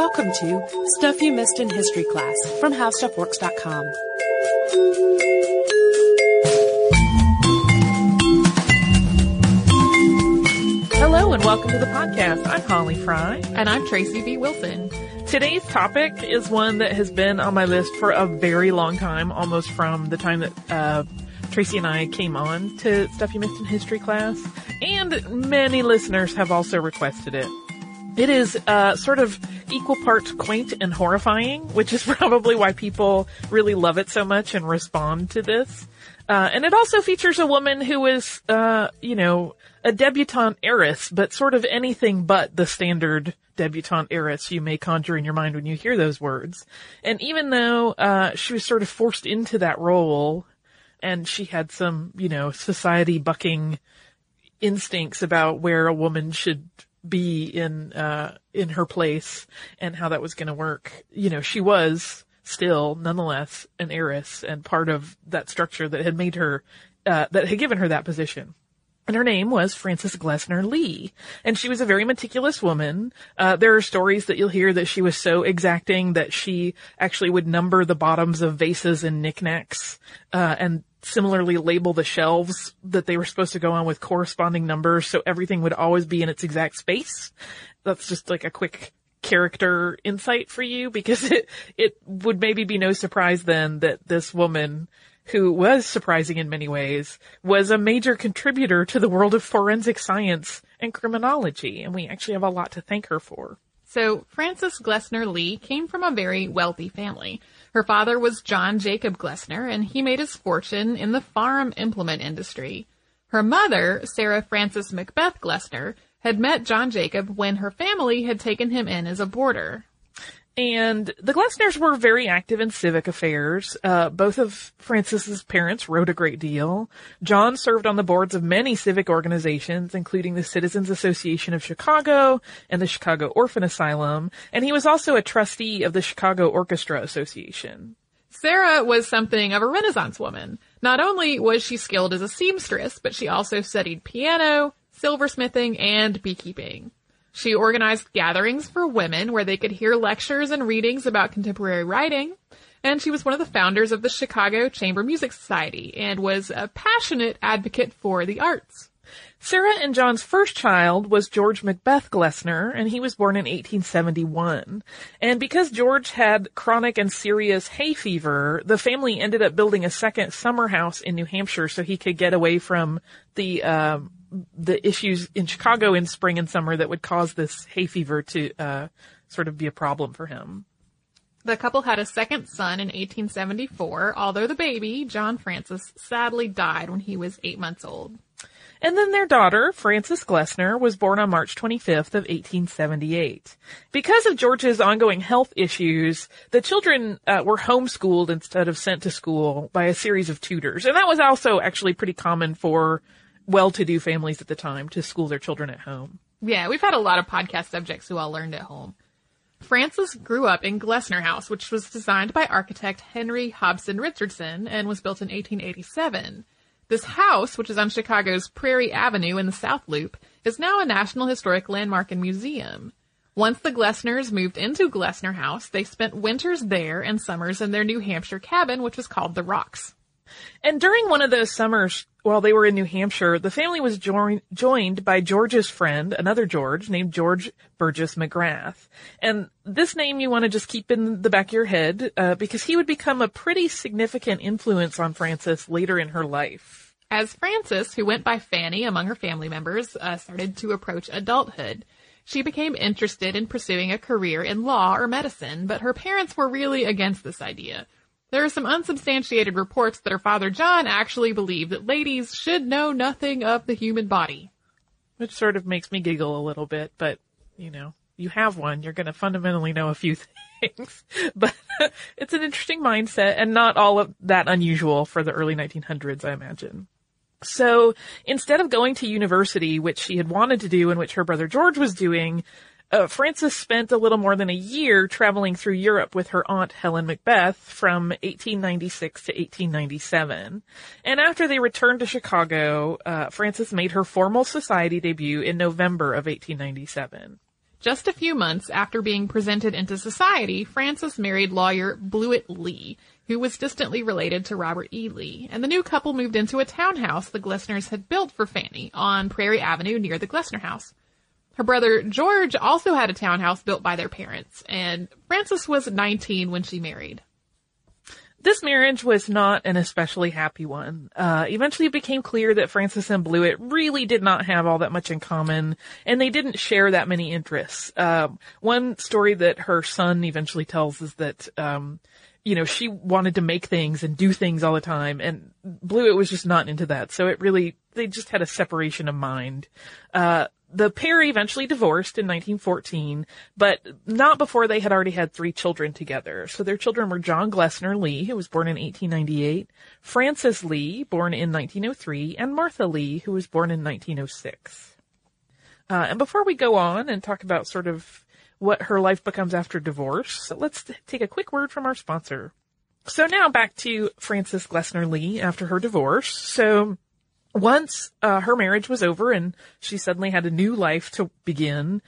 Welcome to Stuff You Missed in History Class from HowStuffWorks.com. Hello and welcome to the podcast. I'm Holly Fry. And I'm Tracy V. Wilson. Today's topic is one that has been on my list for a very long time, almost from the time that uh, Tracy and I came on to Stuff You Missed in History class. And many listeners have also requested it. It is uh, sort of equal parts quaint and horrifying, which is probably why people really love it so much and respond to this. Uh, and it also features a woman who is, uh, you know, a debutante heiress, but sort of anything but the standard debutante heiress you may conjure in your mind when you hear those words. And even though, uh, she was sort of forced into that role and she had some, you know, society bucking instincts about where a woman should be in, uh, in her place and how that was going to work. You know, she was still nonetheless an heiress and part of that structure that had made her, uh, that had given her that position and her name was Frances Glessner Lee. And she was a very meticulous woman. Uh, there are stories that you'll hear that she was so exacting that she actually would number the bottoms of vases and knickknacks, uh, and similarly label the shelves that they were supposed to go on with corresponding numbers so everything would always be in its exact space. That's just like a quick character insight for you because it, it would maybe be no surprise then that this woman who was surprising in many ways, was a major contributor to the world of forensic science and criminology, and we actually have a lot to thank her for. So, Frances Glessner Lee came from a very wealthy family. Her father was John Jacob Glessner, and he made his fortune in the farm implement industry. Her mother, Sarah Frances Macbeth Glessner, had met John Jacob when her family had taken him in as a boarder. And the Glessners were very active in civic affairs. Uh, both of Frances's parents wrote a great deal. John served on the boards of many civic organizations, including the Citizens Association of Chicago and the Chicago Orphan Asylum, and he was also a trustee of the Chicago Orchestra Association. Sarah was something of a Renaissance woman. Not only was she skilled as a seamstress, but she also studied piano, silversmithing, and beekeeping. She organized gatherings for women where they could hear lectures and readings about contemporary writing. And she was one of the founders of the Chicago Chamber Music Society and was a passionate advocate for the arts. Sarah and John's first child was George Macbeth Glessner, and he was born in 1871. And because George had chronic and serious hay fever, the family ended up building a second summer house in New Hampshire so he could get away from the um, the issues in Chicago in spring and summer that would cause this hay fever to uh, sort of be a problem for him. The couple had a second son in 1874, although the baby, John Francis, sadly died when he was eight months old. And then their daughter, Frances Glessner, was born on March 25th of 1878. Because of George's ongoing health issues, the children uh, were homeschooled instead of sent to school by a series of tutors. And that was also actually pretty common for well-to-do families at the time to school their children at home. Yeah, we've had a lot of podcast subjects who all learned at home. Frances grew up in Glessner House, which was designed by architect Henry Hobson Richardson and was built in 1887. This house, which is on Chicago's Prairie Avenue in the South Loop, is now a National Historic Landmark and Museum. Once the Glessners moved into Glessner House, they spent winters there and summers in their New Hampshire cabin, which was called the Rocks. And during one of those summers, while they were in New Hampshire, the family was joined joined by George's friend, another George, named George Burgess McGrath. And this name you want to just keep in the back of your head, uh, because he would become a pretty significant influence on Frances later in her life. As Frances, who went by Fanny among her family members, uh, started to approach adulthood, she became interested in pursuing a career in law or medicine, but her parents were really against this idea. There are some unsubstantiated reports that her father John actually believed that ladies should know nothing of the human body. Which sort of makes me giggle a little bit, but, you know, you have one, you're gonna fundamentally know a few things. but it's an interesting mindset and not all of that unusual for the early 1900s, I imagine. So instead of going to university, which she had wanted to do and which her brother George was doing, uh, Frances spent a little more than a year traveling through Europe with her aunt Helen Macbeth from 1896 to 1897. And after they returned to Chicago, uh, Frances made her formal society debut in November of 1897. Just a few months after being presented into society, Frances married lawyer Blewett Lee, who was distantly related to Robert E. Lee, and the new couple moved into a townhouse the Glessners had built for Fanny on Prairie Avenue near the Glessner house. Her brother George also had a townhouse built by their parents, and Frances was 19 when she married. This marriage was not an especially happy one. Uh, eventually it became clear that Frances and Blewett really did not have all that much in common, and they didn't share that many interests. Uh, one story that her son eventually tells is that, um, you know, she wanted to make things and do things all the time, and Blewett was just not into that. So it really, they just had a separation of mind. Uh, the pair eventually divorced in 1914, but not before they had already had three children together. So their children were John Glessner Lee, who was born in 1898, Frances Lee, born in 1903, and Martha Lee, who was born in 1906. Uh, and before we go on and talk about sort of what her life becomes after divorce, let's take a quick word from our sponsor. So now back to Frances Glessner Lee after her divorce. So once uh, her marriage was over and she suddenly had a new life to begin,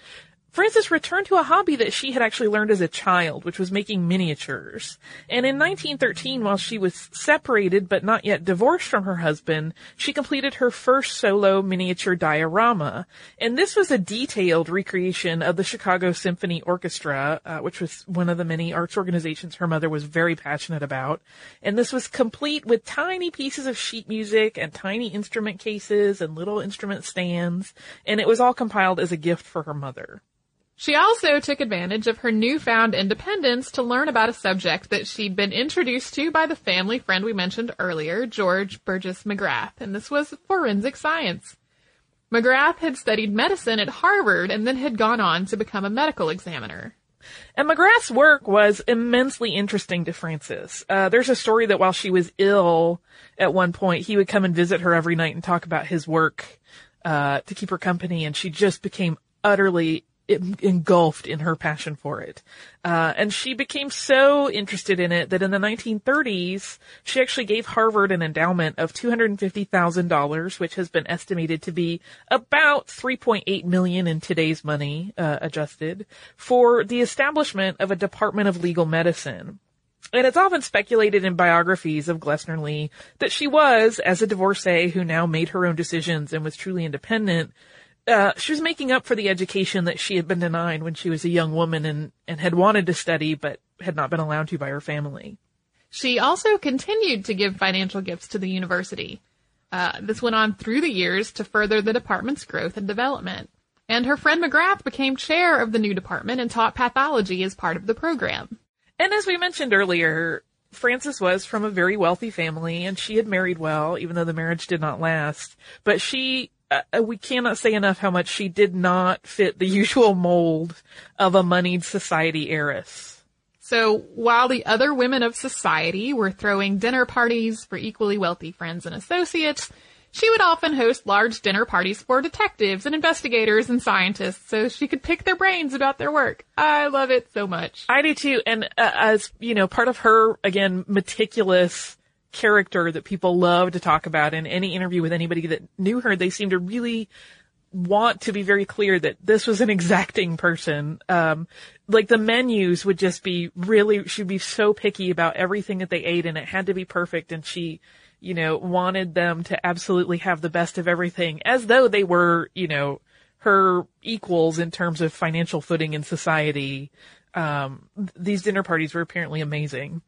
Frances returned to a hobby that she had actually learned as a child, which was making miniatures. And in 1913, while she was separated but not yet divorced from her husband, she completed her first solo miniature diorama. And this was a detailed recreation of the Chicago Symphony Orchestra, uh, which was one of the many arts organizations her mother was very passionate about. And this was complete with tiny pieces of sheet music and tiny instrument cases and little instrument stands. And it was all compiled as a gift for her mother. She also took advantage of her newfound independence to learn about a subject that she'd been introduced to by the family friend we mentioned earlier, George Burgess McGrath, and this was forensic science. McGrath had studied medicine at Harvard and then had gone on to become a medical examiner. And McGrath's work was immensely interesting to Frances. Uh, there's a story that while she was ill at one point, he would come and visit her every night and talk about his work uh, to keep her company, and she just became utterly engulfed in her passion for it. Uh, and she became so interested in it that in the 1930s, she actually gave Harvard an endowment of $250,000, which has been estimated to be about 3.8 million in today's money, uh, adjusted, for the establishment of a Department of Legal Medicine. And it's often speculated in biographies of Glessner Lee that she was, as a divorcee who now made her own decisions and was truly independent, uh, she was making up for the education that she had been denied when she was a young woman and, and had wanted to study but had not been allowed to by her family. She also continued to give financial gifts to the university. Uh, this went on through the years to further the department's growth and development. And her friend McGrath became chair of the new department and taught pathology as part of the program. And as we mentioned earlier, Frances was from a very wealthy family and she had married well, even though the marriage did not last. But she uh, we cannot say enough how much she did not fit the usual mold of a moneyed society heiress. So while the other women of society were throwing dinner parties for equally wealthy friends and associates, she would often host large dinner parties for detectives and investigators and scientists so she could pick their brains about their work. I love it so much. I do too. And uh, as, you know, part of her, again, meticulous character that people love to talk about in any interview with anybody that knew her. They seemed to really want to be very clear that this was an exacting person. Um, like the menus would just be really, she'd be so picky about everything that they ate and it had to be perfect. And she, you know, wanted them to absolutely have the best of everything as though they were, you know, her equals in terms of financial footing in society. Um, these dinner parties were apparently amazing.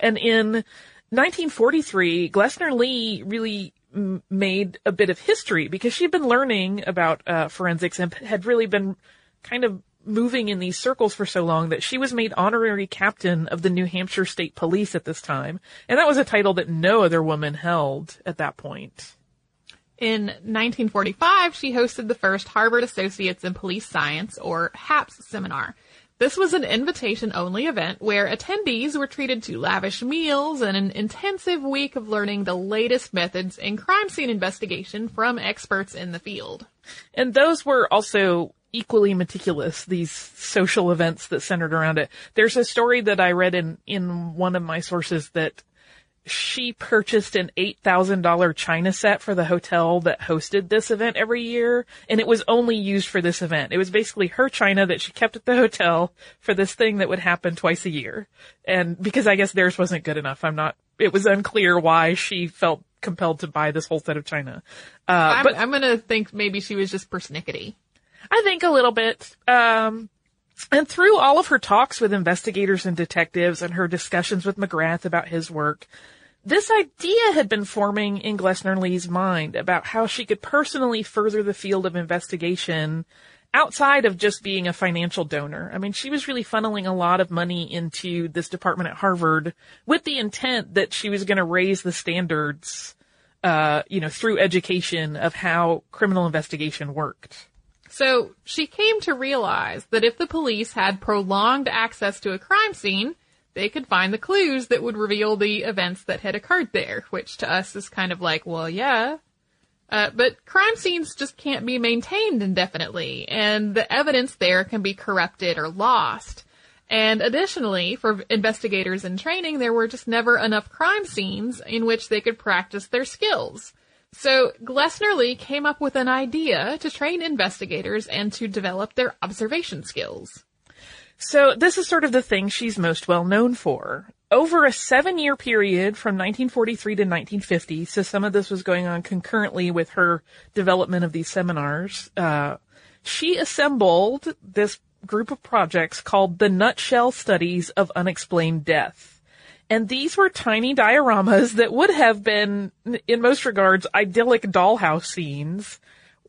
And in 1943, Glessner Lee really m- made a bit of history because she'd been learning about uh, forensics and had really been kind of moving in these circles for so long that she was made honorary captain of the New Hampshire State Police at this time. And that was a title that no other woman held at that point. In 1945, she hosted the first Harvard Associates in Police Science, or HAPS seminar. This was an invitation only event where attendees were treated to lavish meals and an intensive week of learning the latest methods in crime scene investigation from experts in the field. And those were also equally meticulous, these social events that centered around it. There's a story that I read in, in one of my sources that she purchased an $8,000 china set for the hotel that hosted this event every year, and it was only used for this event. It was basically her china that she kept at the hotel for this thing that would happen twice a year. And because I guess theirs wasn't good enough, I'm not, it was unclear why she felt compelled to buy this whole set of china. Uh, I'm, but I'm gonna think maybe she was just persnickety. I think a little bit. Um, and through all of her talks with investigators and detectives and her discussions with McGrath about his work, this idea had been forming in Glessner Lee's mind about how she could personally further the field of investigation outside of just being a financial donor. I mean, she was really funneling a lot of money into this department at Harvard with the intent that she was going to raise the standards, uh, you know, through education of how criminal investigation worked. So she came to realize that if the police had prolonged access to a crime scene, they could find the clues that would reveal the events that had occurred there, which to us is kind of like, well, yeah. Uh, but crime scenes just can't be maintained indefinitely, and the evidence there can be corrupted or lost. And additionally, for investigators in training, there were just never enough crime scenes in which they could practice their skills. So Glessner Lee came up with an idea to train investigators and to develop their observation skills. So this is sort of the thing she's most well known for. Over a seven year period from 1943 to 1950, so some of this was going on concurrently with her development of these seminars, uh, she assembled this group of projects called the Nutshell Studies of Unexplained Death. And these were tiny dioramas that would have been, in most regards, idyllic dollhouse scenes,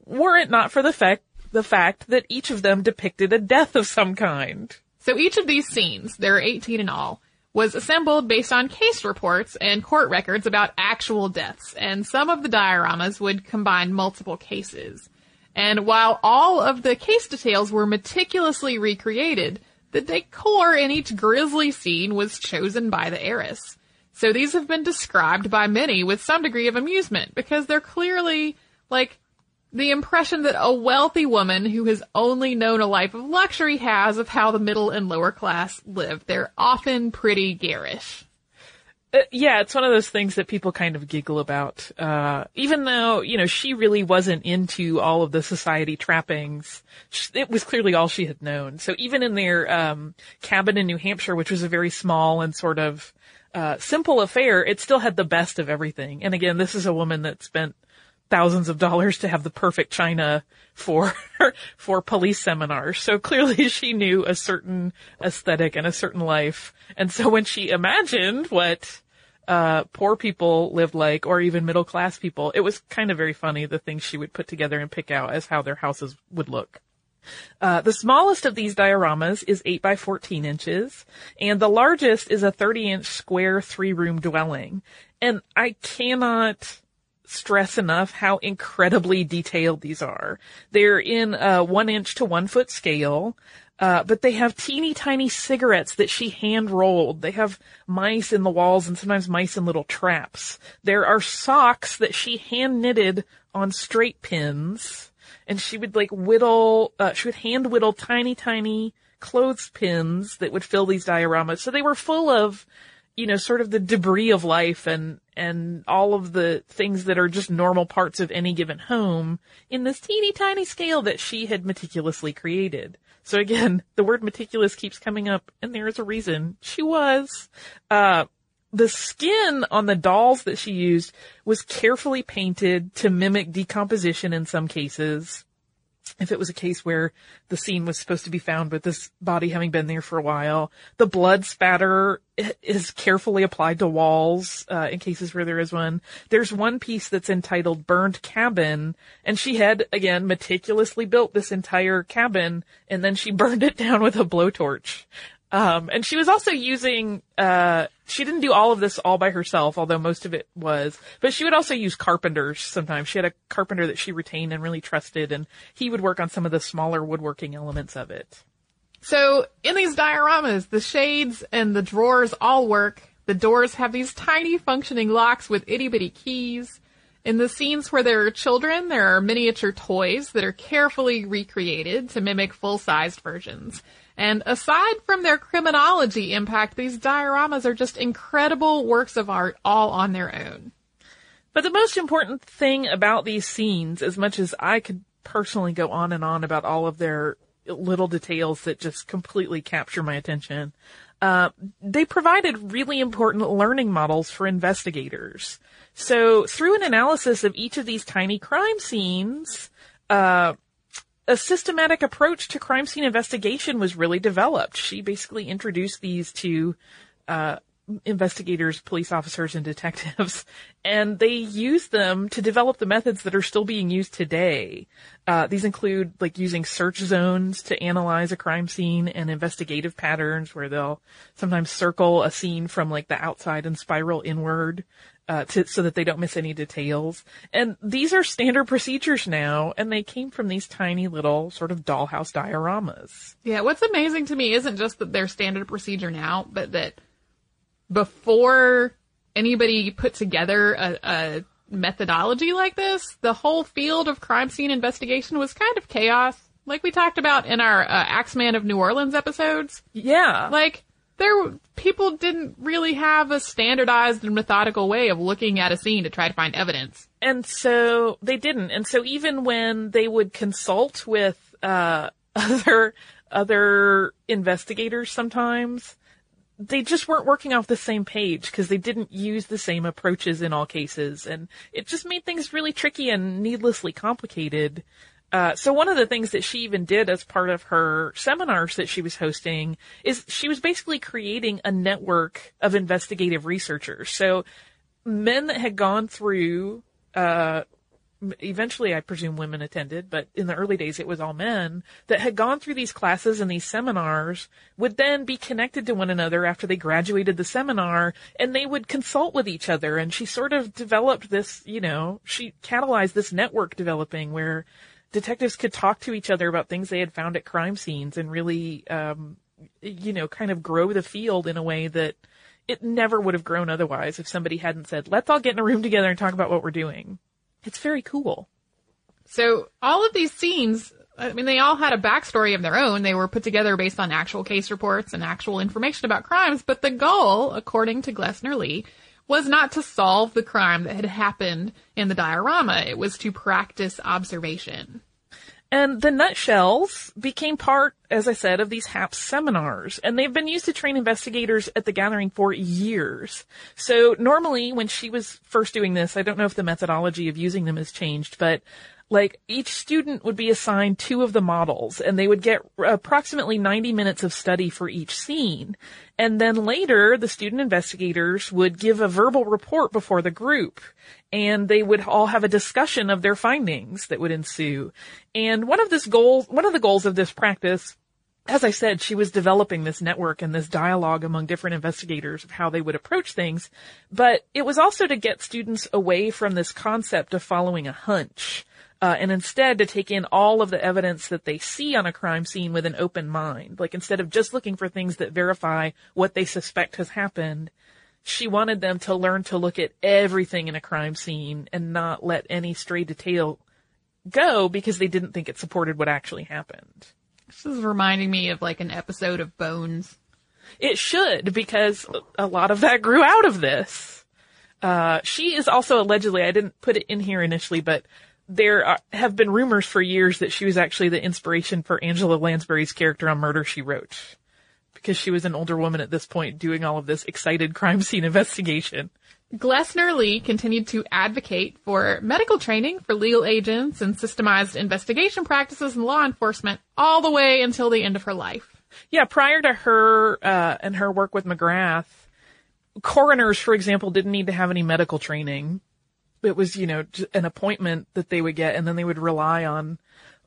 were it not for the fact, the fact that each of them depicted a death of some kind. So each of these scenes, there are 18 in all, was assembled based on case reports and court records about actual deaths, and some of the dioramas would combine multiple cases. And while all of the case details were meticulously recreated, the decor in each grisly scene was chosen by the heiress. So these have been described by many with some degree of amusement because they're clearly like the impression that a wealthy woman who has only known a life of luxury has of how the middle and lower class live. They're often pretty garish. Uh, yeah, it's one of those things that people kind of giggle about. Uh, even though, you know, she really wasn't into all of the society trappings. It was clearly all she had known. So even in their, um, cabin in New Hampshire, which was a very small and sort of, uh, simple affair, it still had the best of everything. And again, this is a woman that spent thousands of dollars to have the perfect china for for police seminars. So clearly she knew a certain aesthetic and a certain life. And so when she imagined what uh, poor people lived like, or even middle class people. It was kind of very funny the things she would put together and pick out as how their houses would look. Uh, the smallest of these dioramas is 8 by 14 inches, and the largest is a 30 inch square three room dwelling. And I cannot stress enough how incredibly detailed these are. They're in a one inch to one foot scale. Uh, but they have teeny tiny cigarettes that she hand rolled. They have mice in the walls and sometimes mice in little traps. There are socks that she hand knitted on straight pins. And she would like whittle, uh, she would hand whittle tiny, tiny clothespins that would fill these dioramas. So they were full of, you know, sort of the debris of life and, and all of the things that are just normal parts of any given home in this teeny tiny scale that she had meticulously created. So again, the word meticulous keeps coming up, and there is a reason. She was. Uh, the skin on the dolls that she used was carefully painted to mimic decomposition in some cases if it was a case where the scene was supposed to be found with this body having been there for a while. The blood spatter is carefully applied to walls uh, in cases where there is one. There's one piece that's entitled "Burned Cabin," and she had again meticulously built this entire cabin, and then she burned it down with a blowtorch. Um, and she was also using, uh, she didn't do all of this all by herself, although most of it was, but she would also use carpenters sometimes. She had a carpenter that she retained and really trusted, and he would work on some of the smaller woodworking elements of it. So in these dioramas, the shades and the drawers all work. The doors have these tiny functioning locks with itty bitty keys. In the scenes where there are children, there are miniature toys that are carefully recreated to mimic full-sized versions. And aside from their criminology impact, these dioramas are just incredible works of art all on their own. But the most important thing about these scenes, as much as I could personally go on and on about all of their little details that just completely capture my attention, uh, they provided really important learning models for investigators. So through an analysis of each of these tiny crime scenes, uh, a systematic approach to crime scene investigation was really developed. She basically introduced these to uh, investigators, police officers, and detectives, and they use them to develop the methods that are still being used today. Uh, these include like using search zones to analyze a crime scene and investigative patterns where they'll sometimes circle a scene from like the outside and spiral inward. Uh, to, so that they don't miss any details. And these are standard procedures now, and they came from these tiny little sort of dollhouse dioramas. Yeah, what's amazing to me isn't just that they're standard procedure now, but that before anybody put together a, a methodology like this, the whole field of crime scene investigation was kind of chaos. Like we talked about in our uh, Axeman of New Orleans episodes. Yeah. Like there, people didn't really have a standardized and methodical way of looking at a scene to try to find evidence. And so they didn't. And so even when they would consult with, uh, other, other investigators sometimes, they just weren't working off the same page because they didn't use the same approaches in all cases. And it just made things really tricky and needlessly complicated. Uh, so one of the things that she even did as part of her seminars that she was hosting is she was basically creating a network of investigative researchers. So men that had gone through, uh, eventually I presume women attended, but in the early days it was all men that had gone through these classes and these seminars would then be connected to one another after they graduated the seminar and they would consult with each other and she sort of developed this, you know, she catalyzed this network developing where detectives could talk to each other about things they had found at crime scenes and really, um, you know, kind of grow the field in a way that it never would have grown otherwise if somebody hadn't said, let's all get in a room together and talk about what we're doing. It's very cool. So all of these scenes, I mean, they all had a backstory of their own. They were put together based on actual case reports and actual information about crimes, but the goal, according to Glessner Lee, was not to solve the crime that had happened in the diorama. It was to practice observation. And the nutshells became part, as I said, of these HAPS seminars, and they've been used to train investigators at the gathering for years. So normally when she was first doing this, I don't know if the methodology of using them has changed, but like each student would be assigned two of the models and they would get approximately 90 minutes of study for each scene. And then later the student investigators would give a verbal report before the group and they would all have a discussion of their findings that would ensue. And one of this goals, one of the goals of this practice as I said, she was developing this network and this dialogue among different investigators of how they would approach things. But it was also to get students away from this concept of following a hunch uh, and instead to take in all of the evidence that they see on a crime scene with an open mind. Like instead of just looking for things that verify what they suspect has happened, she wanted them to learn to look at everything in a crime scene and not let any stray detail go because they didn't think it supported what actually happened. This is reminding me of like an episode of Bones. It should because a lot of that grew out of this. Uh, she is also allegedly, I didn't put it in here initially, but there are, have been rumors for years that she was actually the inspiration for Angela Lansbury's character on Murder She Wrote. Because she was an older woman at this point doing all of this excited crime scene investigation. Glessner Lee continued to advocate for medical training for legal agents and systemized investigation practices in law enforcement all the way until the end of her life. Yeah, prior to her uh, and her work with McGrath, coroners, for example, didn't need to have any medical training it was, you know, an appointment that they would get and then they would rely on,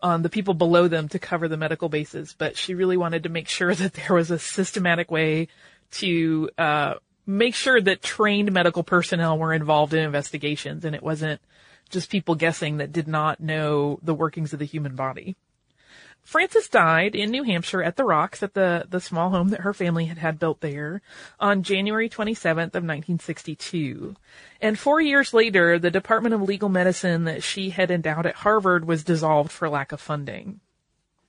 on the people below them to cover the medical bases. But she really wanted to make sure that there was a systematic way to, uh, make sure that trained medical personnel were involved in investigations and it wasn't just people guessing that did not know the workings of the human body. Frances died in New Hampshire at the Rocks at the, the small home that her family had had built there on January 27th of 1962. And four years later, the Department of Legal Medicine that she had endowed at Harvard was dissolved for lack of funding.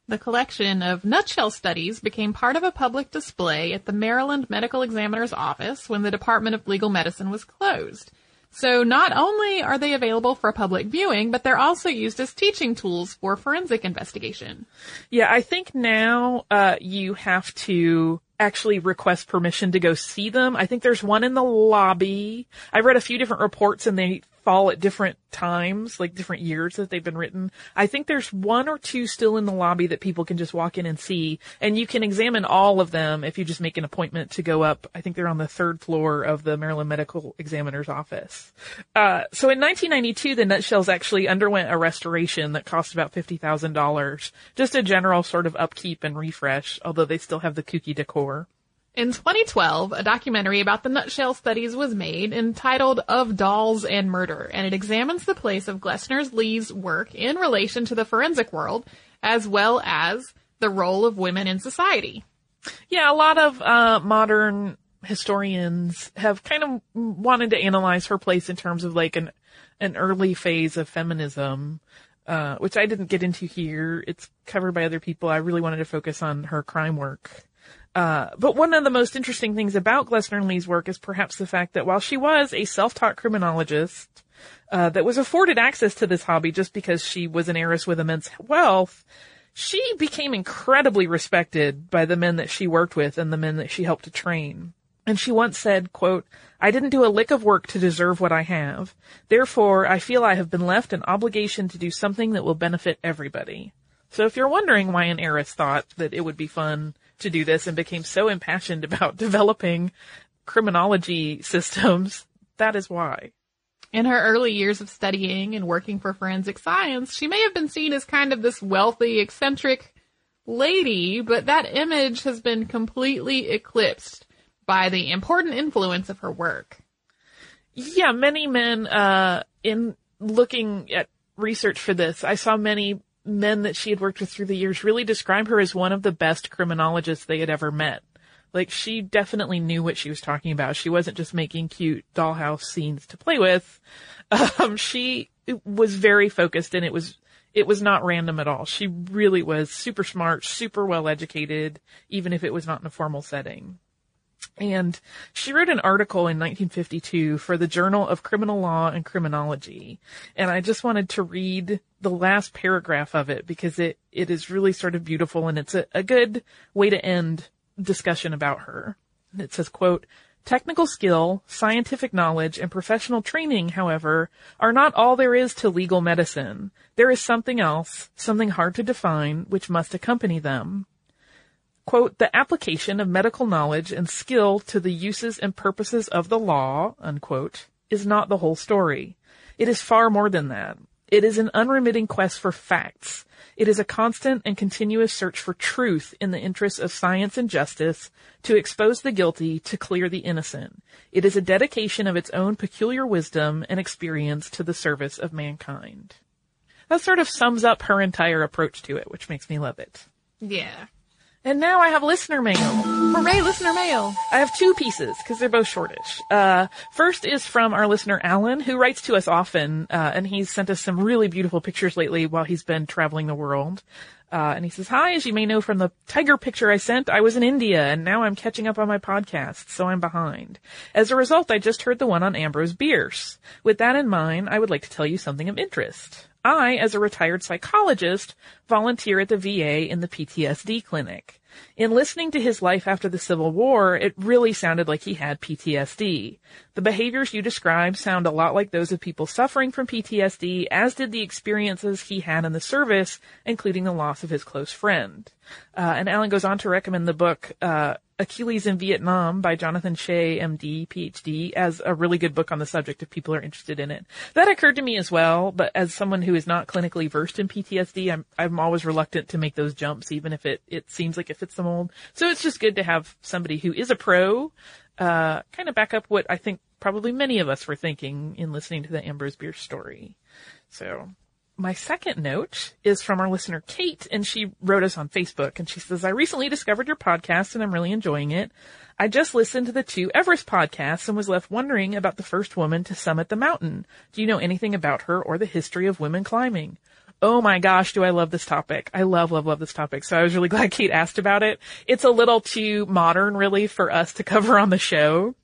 The collection of nutshell studies became part of a public display at the Maryland Medical Examiner's office when the Department of Legal Medicine was closed. So not only are they available for public viewing, but they're also used as teaching tools for forensic investigation. Yeah, I think now uh, you have to actually request permission to go see them. I think there's one in the lobby. I read a few different reports and they fall at different times, like different years that they've been written. I think there's one or two still in the lobby that people can just walk in and see, and you can examine all of them if you just make an appointment to go up. I think they're on the third floor of the Maryland Medical Examiner's office. Uh, so in 1992, the nutshells actually underwent a restoration that cost about $50,000. Just a general sort of upkeep and refresh, although they still have the kooky decor. In 2012, a documentary about the nutshell studies was made entitled Of Dolls and Murder, and it examines the place of Glessner Lee's work in relation to the forensic world, as well as the role of women in society. Yeah, a lot of uh, modern historians have kind of wanted to analyze her place in terms of like an an early phase of feminism, uh, which I didn't get into here. It's covered by other people. I really wanted to focus on her crime work. Uh, but one of the most interesting things about Glessner Lee's work is perhaps the fact that while she was a self-taught criminologist, uh, that was afforded access to this hobby just because she was an heiress with immense wealth, she became incredibly respected by the men that she worked with and the men that she helped to train. And she once said, quote, I didn't do a lick of work to deserve what I have. Therefore, I feel I have been left an obligation to do something that will benefit everybody. So if you're wondering why an heiress thought that it would be fun to do this and became so impassioned about developing criminology systems, that is why. In her early years of studying and working for forensic science, she may have been seen as kind of this wealthy, eccentric lady, but that image has been completely eclipsed by the important influence of her work. Yeah, many men, uh, in looking at research for this, I saw many men that she had worked with through the years really describe her as one of the best criminologists they had ever met. Like she definitely knew what she was talking about. She wasn't just making cute dollhouse scenes to play with. Um, she was very focused and it was, it was not random at all. She really was super smart, super well educated, even if it was not in a formal setting. And she wrote an article in 1952 for the Journal of Criminal Law and Criminology. And I just wanted to read the last paragraph of it because it, it is really sort of beautiful and it's a, a good way to end discussion about her. It says, quote, Technical skill, scientific knowledge, and professional training, however, are not all there is to legal medicine. There is something else, something hard to define, which must accompany them quote, the application of medical knowledge and skill to the uses and purposes of the law, unquote, is not the whole story. It is far more than that. It is an unremitting quest for facts. It is a constant and continuous search for truth in the interests of science and justice, to expose the guilty, to clear the innocent. It is a dedication of its own peculiar wisdom and experience to the service of mankind. That sort of sums up her entire approach to it, which makes me love it. Yeah. And now I have listener mail. Hooray, listener mail. I have two pieces because they're both shortish. Uh, first is from our listener Alan, who writes to us often, uh, and he's sent us some really beautiful pictures lately while he's been traveling the world. Uh, and he says, hi, as you may know from the tiger picture I sent, I was in India and now I'm catching up on my podcast, so I'm behind. As a result, I just heard the one on Ambrose Bierce. With that in mind, I would like to tell you something of interest. I, as a retired psychologist, volunteer at the VA in the PTSD clinic. In listening to his life after the Civil War, it really sounded like he had PTSD. The behaviors you describe sound a lot like those of people suffering from PTSD, as did the experiences he had in the service, including the loss of his close friend. Uh, and Alan goes on to recommend the book, uh, Achilles in Vietnam by Jonathan Shay, MD, PhD, as a really good book on the subject if people are interested in it. That occurred to me as well, but as someone who is not clinically versed in PTSD, I'm, I'm always reluctant to make those jumps, even if it, it seems like it fits the mold. So it's just good to have somebody who is a pro, uh, kind of back up what I think probably many of us were thinking in listening to the Ambrose Bierce story. So my second note is from our listener Kate, and she wrote us on Facebook, and she says, I recently discovered your podcast and I'm really enjoying it. I just listened to the two Everest podcasts and was left wondering about the first woman to summit the mountain. Do you know anything about her or the history of women climbing? oh my gosh, do I love this topic. I love, love, love this topic. So I was really glad Kate asked about it. It's a little too modern really for us to cover on the show.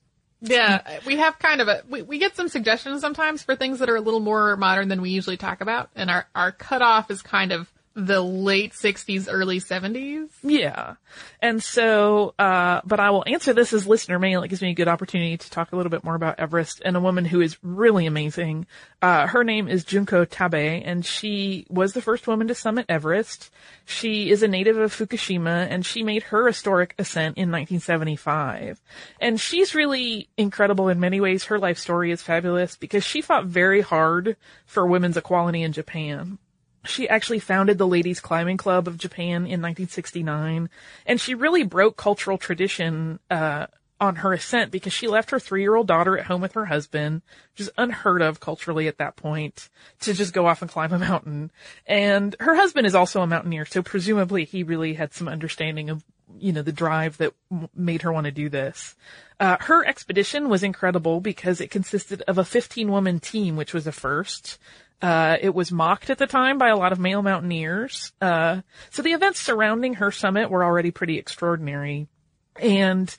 Yeah, we have kind of a, we, we get some suggestions sometimes for things that are a little more modern than we usually talk about. And our, our cutoff is kind of the late 60s, early 70s. Yeah. And so, uh, but I will answer this as listener mail. It gives me a good opportunity to talk a little bit more about Everest and a woman who is really amazing. Uh, her name is Junko Tabei and she was the first woman to summit Everest. She is a native of Fukushima and she made her historic ascent in 1975. And she's really incredible in many ways. Her life story is fabulous because she fought very hard for women's equality in Japan she actually founded the Ladies Climbing Club of Japan in 1969, and she really broke cultural tradition uh, on her ascent because she left her three-year-old daughter at home with her husband, which is unheard of culturally at that point, to just go off and climb a mountain. And her husband is also a mountaineer, so presumably he really had some understanding of, you know, the drive that made her want to do this. Uh, her expedition was incredible because it consisted of a 15 woman team, which was a first. Uh, it was mocked at the time by a lot of male mountaineers. Uh, so the events surrounding her summit were already pretty extraordinary. And,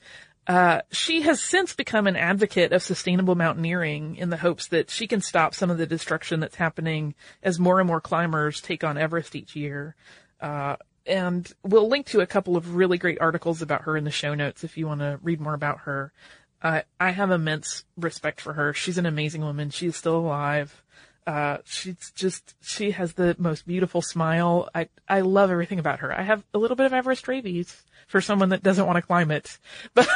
uh, she has since become an advocate of sustainable mountaineering in the hopes that she can stop some of the destruction that's happening as more and more climbers take on Everest each year. Uh, and we'll link to a couple of really great articles about her in the show notes if you want to read more about her. Uh, I have immense respect for her. She's an amazing woman. She's still alive. Uh, she's just, she has the most beautiful smile. I, I love everything about her. I have a little bit of Everest rabies for someone that doesn't want to climb it, but,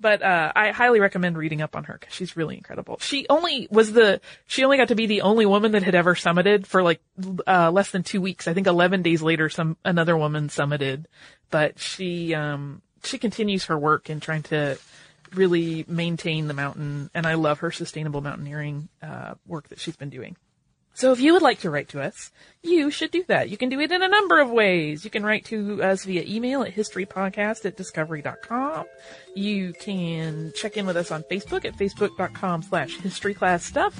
but, uh, I highly recommend reading up on her because she's really incredible. She only was the, she only got to be the only woman that had ever summited for like, uh, less than two weeks. I think 11 days later, some, another woman summited, but she, um, she continues her work in trying to, really maintain the mountain, and I love her sustainable mountaineering uh, work that she's been doing. So if you would like to write to us, you should do that. You can do it in a number of ways. You can write to us via email at historypodcast at discovery.com. You can check in with us on Facebook at facebook.com slash history historyclassstuff.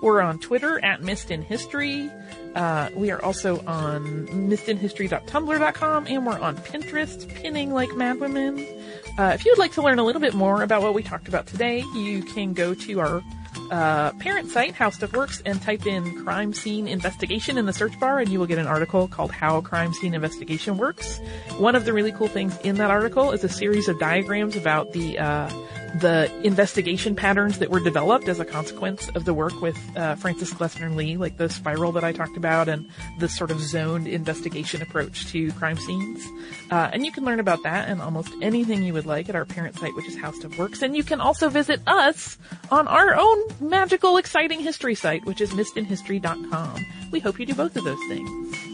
We're on Twitter at Missed in History. Uh, we are also on missedinhistory.tumblr.com and we're on Pinterest, pinning like madwomen. Uh, if you'd like to learn a little bit more about what we talked about today, you can go to our uh, parent site, How Stuff Works, and type in crime scene investigation in the search bar, and you will get an article called How Crime Scene Investigation Works. One of the really cool things in that article is a series of diagrams about the uh, the investigation patterns that were developed as a consequence of the work with uh, Frances Glessner Lee, like the spiral that I talked about, and the sort of zoned investigation approach to crime scenes. Uh, and you can learn about that and almost anything you would like at our parent site, which is How Stuff Works. And you can also visit us on our own magical, exciting history site, which is missedinhistory.com. We hope you do both of those things.